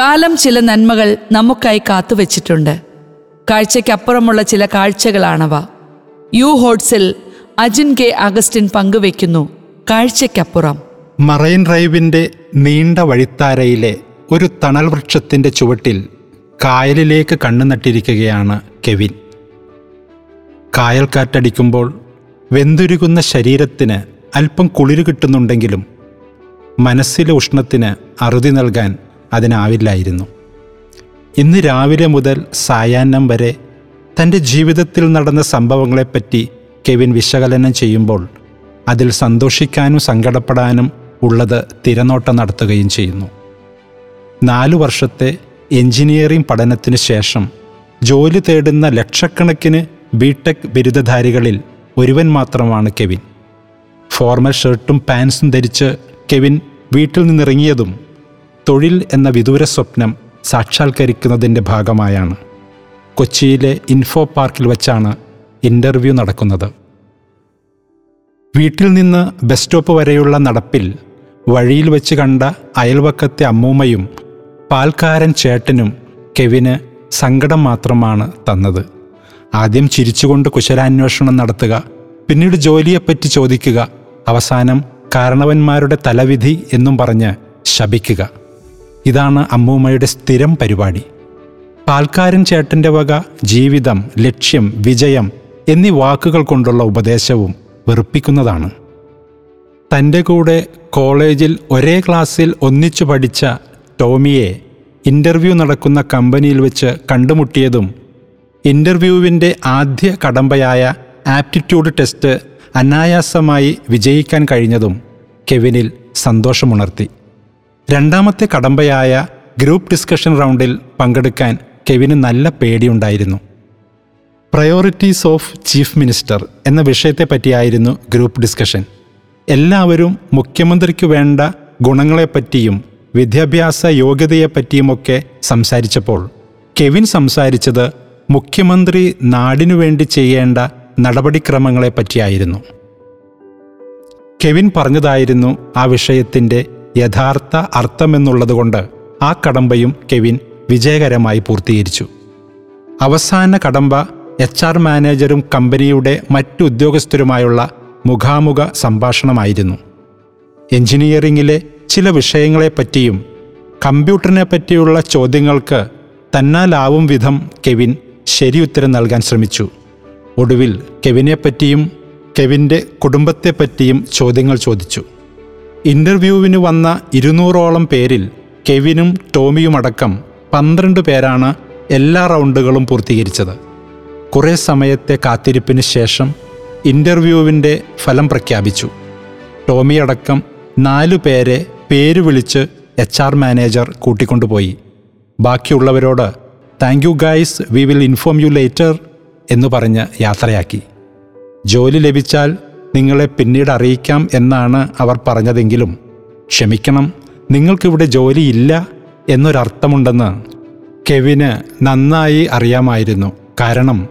കാലം ചില നന്മകൾ നമുക്കായി കാത്തുവച്ചിട്ടുണ്ട്. കാഴ്ചയ്ക്കപ്പുറമുള്ള ചില കാഴ്ചകളാണവ. യു ഹോട്ട്സിൽ അജിൻ കെ അഗസ്റ്റിൻ പങ്കുവെക്കുന്നു കാഴ്ചയ്ക്കപ്പുറം. മറൈൻ ഡ്രൈവിന്റെ നീണ്ട വഴിത്താരയിലെ ഒരു തണൽ വൃക്ഷത്തിന്റെ ചുവട്ടിൽ കായലിലേക്ക് കണ്ണു നട്ടിരിക്കുകയാണ് കെവിൻ. കായൽ കാറ്റടിക്കുമ്പോൾ വെന്തുരുകുന്ന ശരീരത്തിന് അല്പം കുളിര് കിട്ടുന്നുണ്ടെങ്കിലും മനസ്സിലെ ഉഷ്ണത്തിന് അറുതി നൽകാൻ അതിനാവില്ലായിരുന്നു. ഇന്ന് രാവിലെ മുതൽ സായാഹ്നം വരെ തന്റെ ജീവിതത്തിൽ നടന്ന സംഭവങ്ങളെപ്പറ്റി കെവിൻ വിശകലനം ചെയ്യുമ്പോൾ അതിൽ സന്തോഷിക്കാനും സങ്കടപ്പെടാനും ഉള്ളത് തിരനോട്ടം നടത്തുകയും ചെയ്യുന്നു. നാലു വർഷത്തെ എഞ്ചിനീയറിംഗ് പഠനത്തിന് ശേഷം ജോലി തേടുന്ന ലക്ഷക്കണക്കിന് ബിടെക് ബിരുദധാരികളിൽ ഒരുവൻ മാത്രമാണ് കെവിൻ. ഫോർമൽ ഷർട്ടും പാൻസും ധരിച്ച് കെവിൻ വീട്ടിൽ നിന്നിറങ്ങിയതും തൊഴിൽ എന്ന വിദൂര സ്വപ്നം സാക്ഷാത്കരിക്കുന്നതിന്റെ ഭാഗമായാണ്. കൊച്ചിയിലെ ഇൻഫോ പാർക്കിൽ വച്ചാണ് ഇന്റർവ്യൂ നടക്കുന്നത്. വീട്ടിൽ നിന്ന് ബസ് സ്റ്റോപ്പ് വരെയുള്ള നടപ്പിൽ വഴിയിൽ വെച്ച് കണ്ട അയൽവക്കത്തെ അമ്മൂമ്മയും പാൽക്കാരൻ ചേട്ടനും കെവിന് സങ്കടം മാത്രമാണ് തന്നത്. ആദ്യം ചിരിച്ചുകൊണ്ട് കുശലാന്വേഷണം നടത്തുക പിന്നീട് ജോലിയെപ്പറ്റി ചോദിക്കുക അവസാനം കാരണവന്മാരുടെ തലവിധി എന്നും പറഞ്ഞ് ശപിക്കുക. ഇതാണ് അമ്മൂമ്മയുടെ സ്ഥിരം പരിപാടി. പാൽക്കാരൻ ചേട്ടന്റെ വക ജീവിതം ലക്ഷ്യം വിജയം എന്നീ വാക്കുകൾ കൊണ്ടുള്ള ഉപദേശവും വെറുപ്പിക്കുന്നതാണ്. തന്റെ കൂടെ കോളേജിൽ ഒരേ ക്ലാസ്സിൽ ഒന്നിച്ചു പഠിച്ച ടോമിയെ ഇന്റർവ്യൂ നടക്കുന്ന കമ്പനിയിൽ വെച്ച് കണ്ടുമുട്ടിയതും ഇന്റർവ്യൂവിന്റെ ആദ്യ കടമ്പയായ ആപ്റ്റിറ്റ്യൂഡ് ടെസ്റ്റ് അനായാസമായി വിജയിക്കാൻ കഴിഞ്ഞതും കെവിനിൽ സന്തോഷമുണർത്തി. രണ്ടാമത്തെ കടമ്പയായ ഗ്രൂപ്പ് ഡിസ്കഷൻ റൗണ്ടിൽ പങ്കെടുക്കാൻ കെവിന് നല്ല പേടിയുണ്ടായിരുന്നു. പ്രയോറിറ്റീസ് ഓഫ് ചീഫ് മിനിസ്റ്റർ എന്ന വിഷയത്തെ പറ്റിയായിരുന്നു ഗ്രൂപ്പ് ഡിസ്കഷൻ. എല്ലാവരും മുഖ്യമന്ത്രിക്ക് വേണ്ട ഗുണങ്ങളെപ്പറ്റിയും വിദ്യാഭ്യാസ യോഗ്യതയെപ്പറ്റിയുമൊക്കെ സംസാരിച്ചപ്പോൾ കെവിൻ സംസാരിച്ചത് മുഖ്യമന്ത്രി നാടിനു വേണ്ടി ചെയ്യേണ്ട നടപടിക്രമങ്ങളെപ്പറ്റിയായിരുന്നു. കെവിൻ പറഞ്ഞതായിരുന്നു ആ വിഷയത്തിന്റെ യഥാർത്ഥ അർത്ഥമെന്നുള്ളതുകൊണ്ട് ആ കടമ്പയും കെവിൻ വിജയകരമായി പൂർത്തീകരിച്ചു. അവസാന കടമ്പ എച്ച് ആർ മാനേജരും കമ്പനിയുടെ മറ്റു ഉദ്യോഗസ്ഥരുമായുള്ള മുഖാമുഖ സംഭാഷണമായിരുന്നു. എഞ്ചിനീയറിംഗിലെ ചില വിഷയങ്ങളെപ്പറ്റിയും കമ്പ്യൂട്ടറിനെ പറ്റിയുള്ള ചോദ്യങ്ങൾക്ക് തന്നാലാവും വിധം കെവിൻ ശരിയുത്തരം നൽകാൻ ശ്രമിച്ചു. ഒടുവിൽ കെവിനെപ്പറ്റിയും കെവിന്റെ കുടുംബത്തെപ്പറ്റിയും ചോദ്യങ്ങൾ ചോദിച്ചു. ഇന്റർവ്യൂവിന് വന്ന ഇരുന്നൂറോളം പേരിൽ കെവിനും ടോമിയുമടക്കം പന്ത്രണ്ട് പേരാണ് എല്ലാ റൗണ്ടുകളും പൂർത്തീകരിച്ചത്. കുറേ സമയത്തെ കാത്തിരിപ്പിന് ശേഷം ഇന്റർവ്യൂവിന്റെ ഫലം പ്രഖ്യാപിച്ചു. ടോമിയടക്കം നാലു പേരെ പേര് വിളിച്ച് എച്ച് ആർ മാനേജർ കൂട്ടിക്കൊണ്ടുപോയി. ബാക്കിയുള്ളവരോട് thank you guys we will inform you later എന്ന് പറഞ്ഞ് യാത്രയാക്കി. ജോലി ലഭിച്ചാൽ നിങ്ങളെ പിന്നീട് അറിയിക്കാം എന്നാണ് അവർ പറഞ്ഞതെങ്കിലും ക്ഷമിക്കണം നിങ്ങൾക്കിവിടെ ജോലിയില്ല എന്നൊരർത്ഥമുണ്ടെന്ന് കെവിന് നന്നായി അറിയാമായിരുന്നു. കാരണം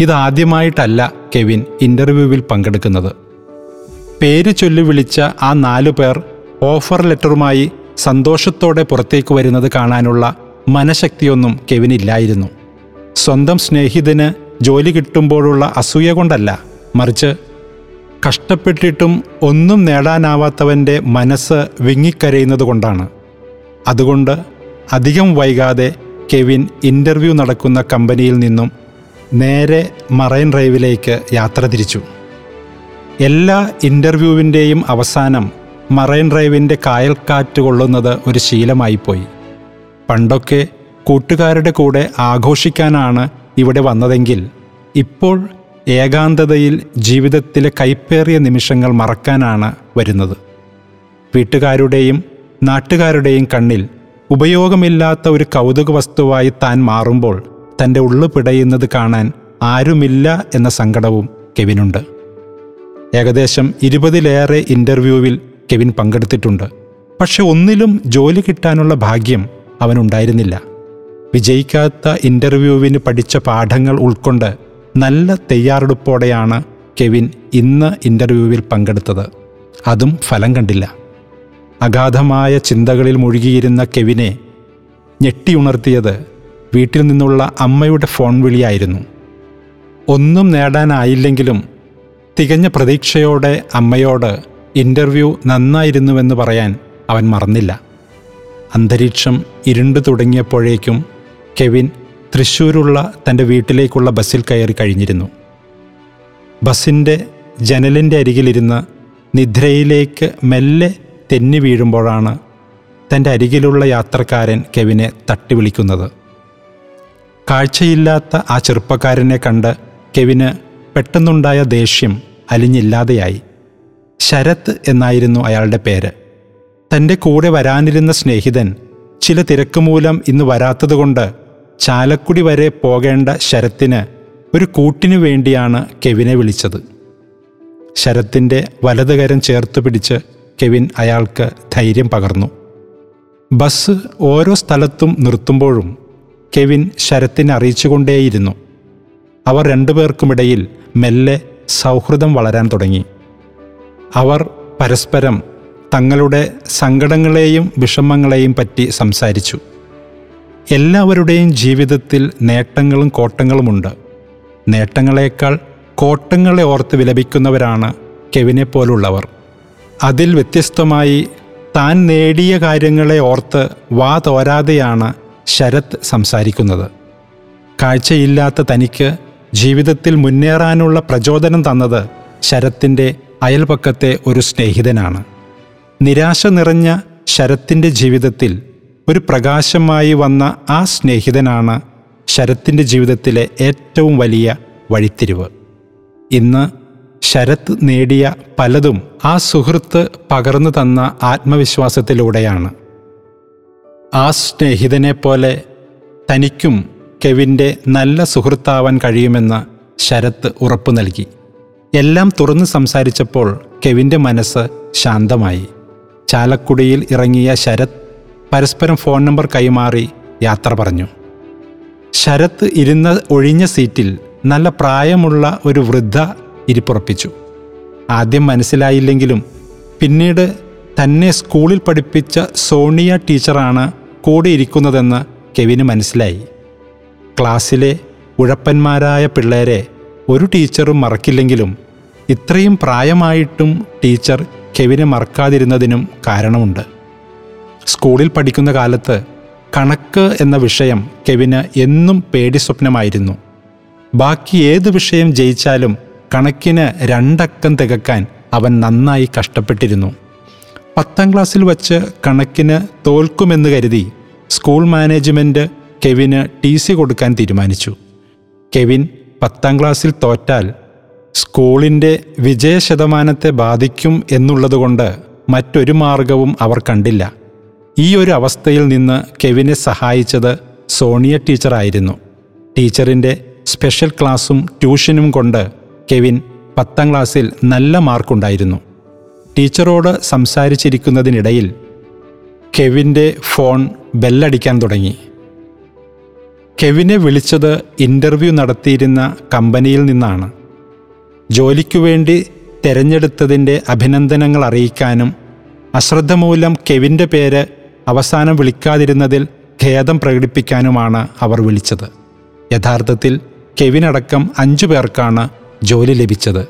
ഇതാദ്യമായിട്ടല്ല കെവിൻ ഇന്റർവ്യൂവിൽ പങ്കെടുക്കുന്നത്. പേര് ചൊല്ലി വിളിച്ച ആ നാലു പേർ ഓഫർ ലെറ്ററുമായി സന്തോഷത്തോടെ പുറത്തേക്ക് വരുന്നത് കാണാനുള്ള മനഃശക്തിയൊന്നും കെവിനില്ലായിരുന്നു. സ്വന്തം സ്നേഹിതന് ജോലി കിട്ടുമ്പോഴുള്ള അസൂയ കൊണ്ടല്ല മറിച്ച് കഷ്ടപ്പെട്ടിട്ടും ഒന്നും നേടാനാവാത്തവന്റെ മനസ്സ് വിങ്ങിക്കരയുന്നത് കൊണ്ടാണ്. അതുകൊണ്ട് അധികം വൈകാതെ കെവിൻ ഇന്റർവ്യൂ നടക്കുന്ന കമ്പനിയിൽ നിന്നും നേരെ മറൈൻ ഡ്രൈവിലേക്ക് യാത്ര തിരിച്ചു. എല്ലാ ഇന്റർവ്യൂവിന്റെയും അവസാനം മറൈൻ ഡ്രൈവിന്റെ കായൽക്കാറ്റ് കൊള്ളുന്നത് ഒരു ശീലമായിപ്പോയി. പണ്ടൊക്കെ കൂട്ടുകാരുടെ കൂടെ ആഘോഷിക്കാനാണ് ഇവിടെ വന്നതെങ്കിൽ ഇപ്പോൾ ഏകാന്തതയിൽ ജീവിതത്തിലെ കൈപ്പേറിയ നിമിഷങ്ങൾ മറക്കാനാണ് വരുന്നത്. വീട്ടുകാരുടെയും നാട്ടുകാരുടെയും കണ്ണിൽ ഉപയോഗമില്ലാത്ത ഒരു കൗതുക വസ്തുവായി താൻ മാറുമ്പോൾ തന്റെ ഉള്ളു പിടയുന്നത് കാണാൻ ആരുമില്ല എന്ന സങ്കടവും കെവിനുണ്ട്. ഏകദേശം ഇരുപതിലേറെ ഇന്റർവ്യൂവിൽ കെവിൻ പങ്കെടുത്തിട്ടുണ്ട്. പക്ഷെ ഒന്നിലും ജോലി കിട്ടാനുള്ള ഭാഗ്യം അവനുണ്ടായിരുന്നില്ല. വിജയിക്കാത്ത ഇന്റർവ്യൂവിന് പഠിച്ച പാഠങ്ങൾ ഉൾക്കൊണ്ട് നല്ല തയ്യാറെടുപ്പോടെയാണ് കെവിൻ ഇന്ന് ഇന്റർവ്യൂവിൽ പങ്കെടുത്തത്. അതും ഫലം കണ്ടില്ല. അഗാധമായ ചിന്തകളിൽ മുഴുകിയിരുന്ന കെവിനെ ഞെട്ടിയുണർത്തിയത് വീട്ടിൽ നിന്നുള്ള അമ്മയുടെ ഫോൺ വിളിയായിരുന്നു. ഒന്നും നേടാനായില്ലെങ്കിലും തികഞ്ഞ പ്രതീക്ഷയോടെ അമ്മയോട് ഇന്റർവ്യൂ നന്നായിരുന്നുവെന്ന് പറയാൻ അവൻ മറന്നില്ല. അന്തരീക്ഷം ഇരുണ്ടു തുടങ്ങിയപ്പോഴേക്കും കെവിൻ തൃശ്ശൂരുള്ള തന്റെ വീട്ടിലേക്കുള്ള ബസ്സിൽ കയറി കഴിഞ്ഞിരുന്നു. ബസ്സിന്റെ ജനലിന്റെ അരികിലിരുന്ന് നിദ്രയിലേക്ക് മെല്ലെ തെന്നി വീഴുമ്പോഴാണ് തന്റെ അരികിലുള്ള യാത്രക്കാരൻ കെവിനെ തട്ടി വിളിക്കുന്നത്. കാഴ്ചയില്ലാത്ത ആ ചെറുപ്പക്കാരനെ കണ്ട് കെവിന് പെട്ടെന്നുണ്ടായ ദേഷ്യം അലിഞ്ഞില്ലാതെയായി. ശരത് എന്നായിരുന്നു അയാളുടെ പേര്. തന്റെ കൂടെ വരാനിരുന്ന സ്നേഹിതൻ ചില തിരക്ക് മൂലം ഇന്ന് വരാത്തതുകൊണ്ട് ചാലക്കുടി വരെ പോകേണ്ട ശരത്തിന് ഒരു കൂട്ടിനു വേണ്ടിയാണ് കെവിനെ വിളിച്ചത്. ശരത്തിന്റെ വലതുകരം ചേർത്ത് പിടിച്ച് കെവിൻ അയാൾക്ക് ധൈര്യം പകർന്നു. ബസ് ഓരോ സ്ഥലത്തും നിർത്തുമ്പോഴും കെവിൻ ശരത്തിനെ അറിയിച്ചുകൊണ്ടേയിരുന്നു. അവർ രണ്ടുപേർക്കുമിടയിൽ മെല്ലെ സൗഹൃദം വളരാൻ തുടങ്ങി. അവർ പരസ്പരം തങ്ങളുടെ സങ്കടങ്ങളെയും വിഷമങ്ങളെയും പറ്റി സംസാരിച്ചു. എല്ലാവരുടെയും ജീവിതത്തിൽ നേട്ടങ്ങളും കോട്ടങ്ങളുമുണ്ട്. നേട്ടങ്ങളെക്കാൾ കോട്ടങ്ങളെ ഓർത്ത് വിലപിക്കുന്നവരാണ് കെവിനെ പോലുള്ളവർ. അതിൽ വ്യത്യസ്തമായി താൻ നേടിയ കാര്യങ്ങളെ ഓർത്ത് വാ തോരാതെയാണ് ശരത് സംസാരിക്കുന്നത്. കാഴ്ചയില്ലാത്ത തനിക്ക് ജീവിതത്തിൽ മുന്നേറാനുള്ള പ്രചോദനം തന്നത് ശരത്തിന്റെ അയൽപക്കത്തെ ഒരു സ്നേഹിതനാണ്. നിരാശ നിറഞ്ഞ ശരത്തിന്റെ ജീവിതത്തിൽ ഒരു പ്രകാശമായി വന്ന ആ സ്നേഹിതനാണ് ശരത്തിന്റെ ജീവിതത്തിലെ ഏറ്റവും വലിയ വഴിത്തിരിവ്. ഇന്ന് ശരത്ത് നേടിയ പലതും ആ സുഹൃത്ത് പകർന്നു തന്ന ആത്മവിശ്വാസത്തിലൂടെയാണ്. ആ സ്നേഹിതനെ പോലെ തനിക്കും കെവിന്റെ നല്ല സുഹൃത്താവാൻ കഴിയുമെന്ന് ശരത്ത് ഉറപ്പു നൽകി. എല്ലാം തുറന്ന് സംസാരിച്ചപ്പോൾ കെവിന്റെ മനസ്സ് ശാന്തമായി. ചാലക്കുടിയിൽ ഇറങ്ങിയ ശരത് പരസ്പരം ഫോൺ നമ്പർ കൈമാറി യാത്ര പറഞ്ഞു. ശരത്ത് ഇരുന്ന ഒഴിഞ്ഞ സീറ്റിൽ നല്ല പ്രായമുള്ള ഒരു വൃദ്ധ ഇരിപ്പുറപ്പിച്ചു. ആദ്യം മനസ്സിലായില്ലെങ്കിലും പിന്നീട് തന്നെ സ്കൂളിൽ പഠിപ്പിച്ച സോണിയ ടീച്ചറാണ് കൂടെ ഇരിക്കുന്നതെന്ന് കെവിന് മനസ്സിലായി. ക്ലാസ്സിലെ ഉഴപ്പന്മാരായ പിള്ളേരെ ഒരു ടീച്ചറും മറക്കില്ലെങ്കിലും ഇത്രയും പ്രായമായിട്ടും ടീച്ചർ കെവിനെ മറക്കാതിരുന്നതിനും കാരണമുണ്ട്. സ്കൂളിൽ പഠിക്കുന്ന കാലത്ത് കണക്ക് എന്ന വിഷയം കെവിന് എന്നും പേടി സ്വപ്നമായിരുന്നു. ബാക്കി ഏത് വിഷയം ജയിച്ചാലും കണക്കിന് രണ്ടക്കം തികക്കാൻ അവൻ നന്നായി കഷ്ടപ്പെട്ടിരുന്നു. പത്താം ക്ലാസ്സിൽ വച്ച് കണക്കിന് തോൽക്കുമെന്ന് കരുതി സ്കൂൾ മാനേജ്മെന്റ് കെവിന് ടി സി കൊടുക്കാൻ തീരുമാനിച്ചു. കെവിൻ പത്താം ക്ലാസ്സിൽ തോറ്റാൽ സ്കൂളിന്റെ വിജയശതമാനത്തെ ബാധിക്കും എന്നുള്ളതുകൊണ്ട് മറ്റൊരു മാർഗവും അവർ കണ്ടില്ല. ഈ ഒരു അവസ്ഥയിൽ നിന്ന് കെവിനെ സഹായിച്ചത് സോണിയ ടീച്ചറായിരുന്നു. ടീച്ചറിന്റെ സ്പെഷ്യൽ ക്ലാസ്സും ട്യൂഷനും കൊണ്ട് കെവിൻ പത്താം ക്ലാസ്സിൽ നല്ല മാർക്കുണ്ടായിരുന്നു. ടീച്ചറോട് സംസാരിച്ചിരിക്കുന്നതിനിടയിൽ കെവിന്റെ ഫോൺ ബെല്ലടിക്കാൻ തുടങ്ങി. കെവിനെ വിളിച്ചത് ഇന്റർവ്യൂ നടത്തിയിരുന്ന കമ്പനിയിൽ നിന്നാണ്. ജോലിക്കു വേണ്ടി തിരഞ്ഞെടുത്തതിന്റെ അഭിനന്ദനങ്ങൾ അറിയിക്കാനും അശ്രദ്ധ മൂലം കെവിന്റെ പേര് അവസാനം വിളിക്കാതിരുന്നതിൽ ഖേദം പ്രകടിപ്പിക്കാനുമാണ് അവർ വിളിച്ചത്. യഥാർത്ഥത്തിൽ കെവിനടക്കം അഞ്ചു പേർക്കാണ് ജോലി ലഭിച്ചത്.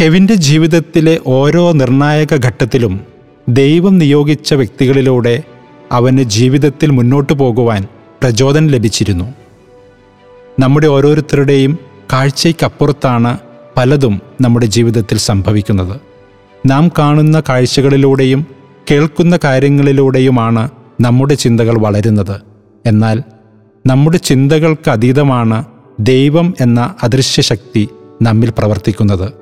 കെവിന്റെ ജീവിതത്തിലെ ഓരോ നിർണായക ഘട്ടത്തിലും ദൈവം നിയോഗിച്ച വ്യക്തികളിലൂടെ അവന് ജീവിതത്തിൽ മുന്നോട്ടു പോകുവാൻ പ്രചോദനം ലഭിച്ചിരുന്നു. നമ്മുടെ ഓരോരുത്തരുടെയും കാഴ്ചയ്ക്കപ്പുറത്താണ് പലതും നമ്മുടെ ജീവിതത്തിൽ സംഭവിക്കുന്നത്. നാം കാണുന്ന കാഴ്ചകളിലൂടെയും കേൾക്കുന്ന കാര്യങ്ങളിലൂടെയുമാണ് നമ്മുടെ ചിന്തകൾ വളരുന്നത്. എന്നാൽ നമ്മുടെ ചിന്തകൾക്ക് അതീതമാണ് ദൈവം എന്ന അദൃശ്യ ശക്തി നമ്മിൽ പ്രവർത്തിക്കുന്നത്.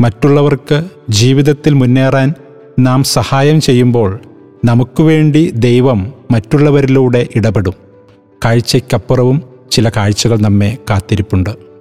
മറ്റുള്ളവർക്ക് ജീവിതത്തിൽ മുന്നേറാൻ നാം സഹായം ചെയ്യുമ്പോൾ നമുക്ക് വേണ്ടി ദൈവം മറ്റുള്ളവരിലൂടെ ഇടപെടും. കാഴ്ചയ്ക്കപ്പുറവും ചില കാഴ്ചകൾ നമ്മെ കാത്തിരിപ്പുണ്ട്.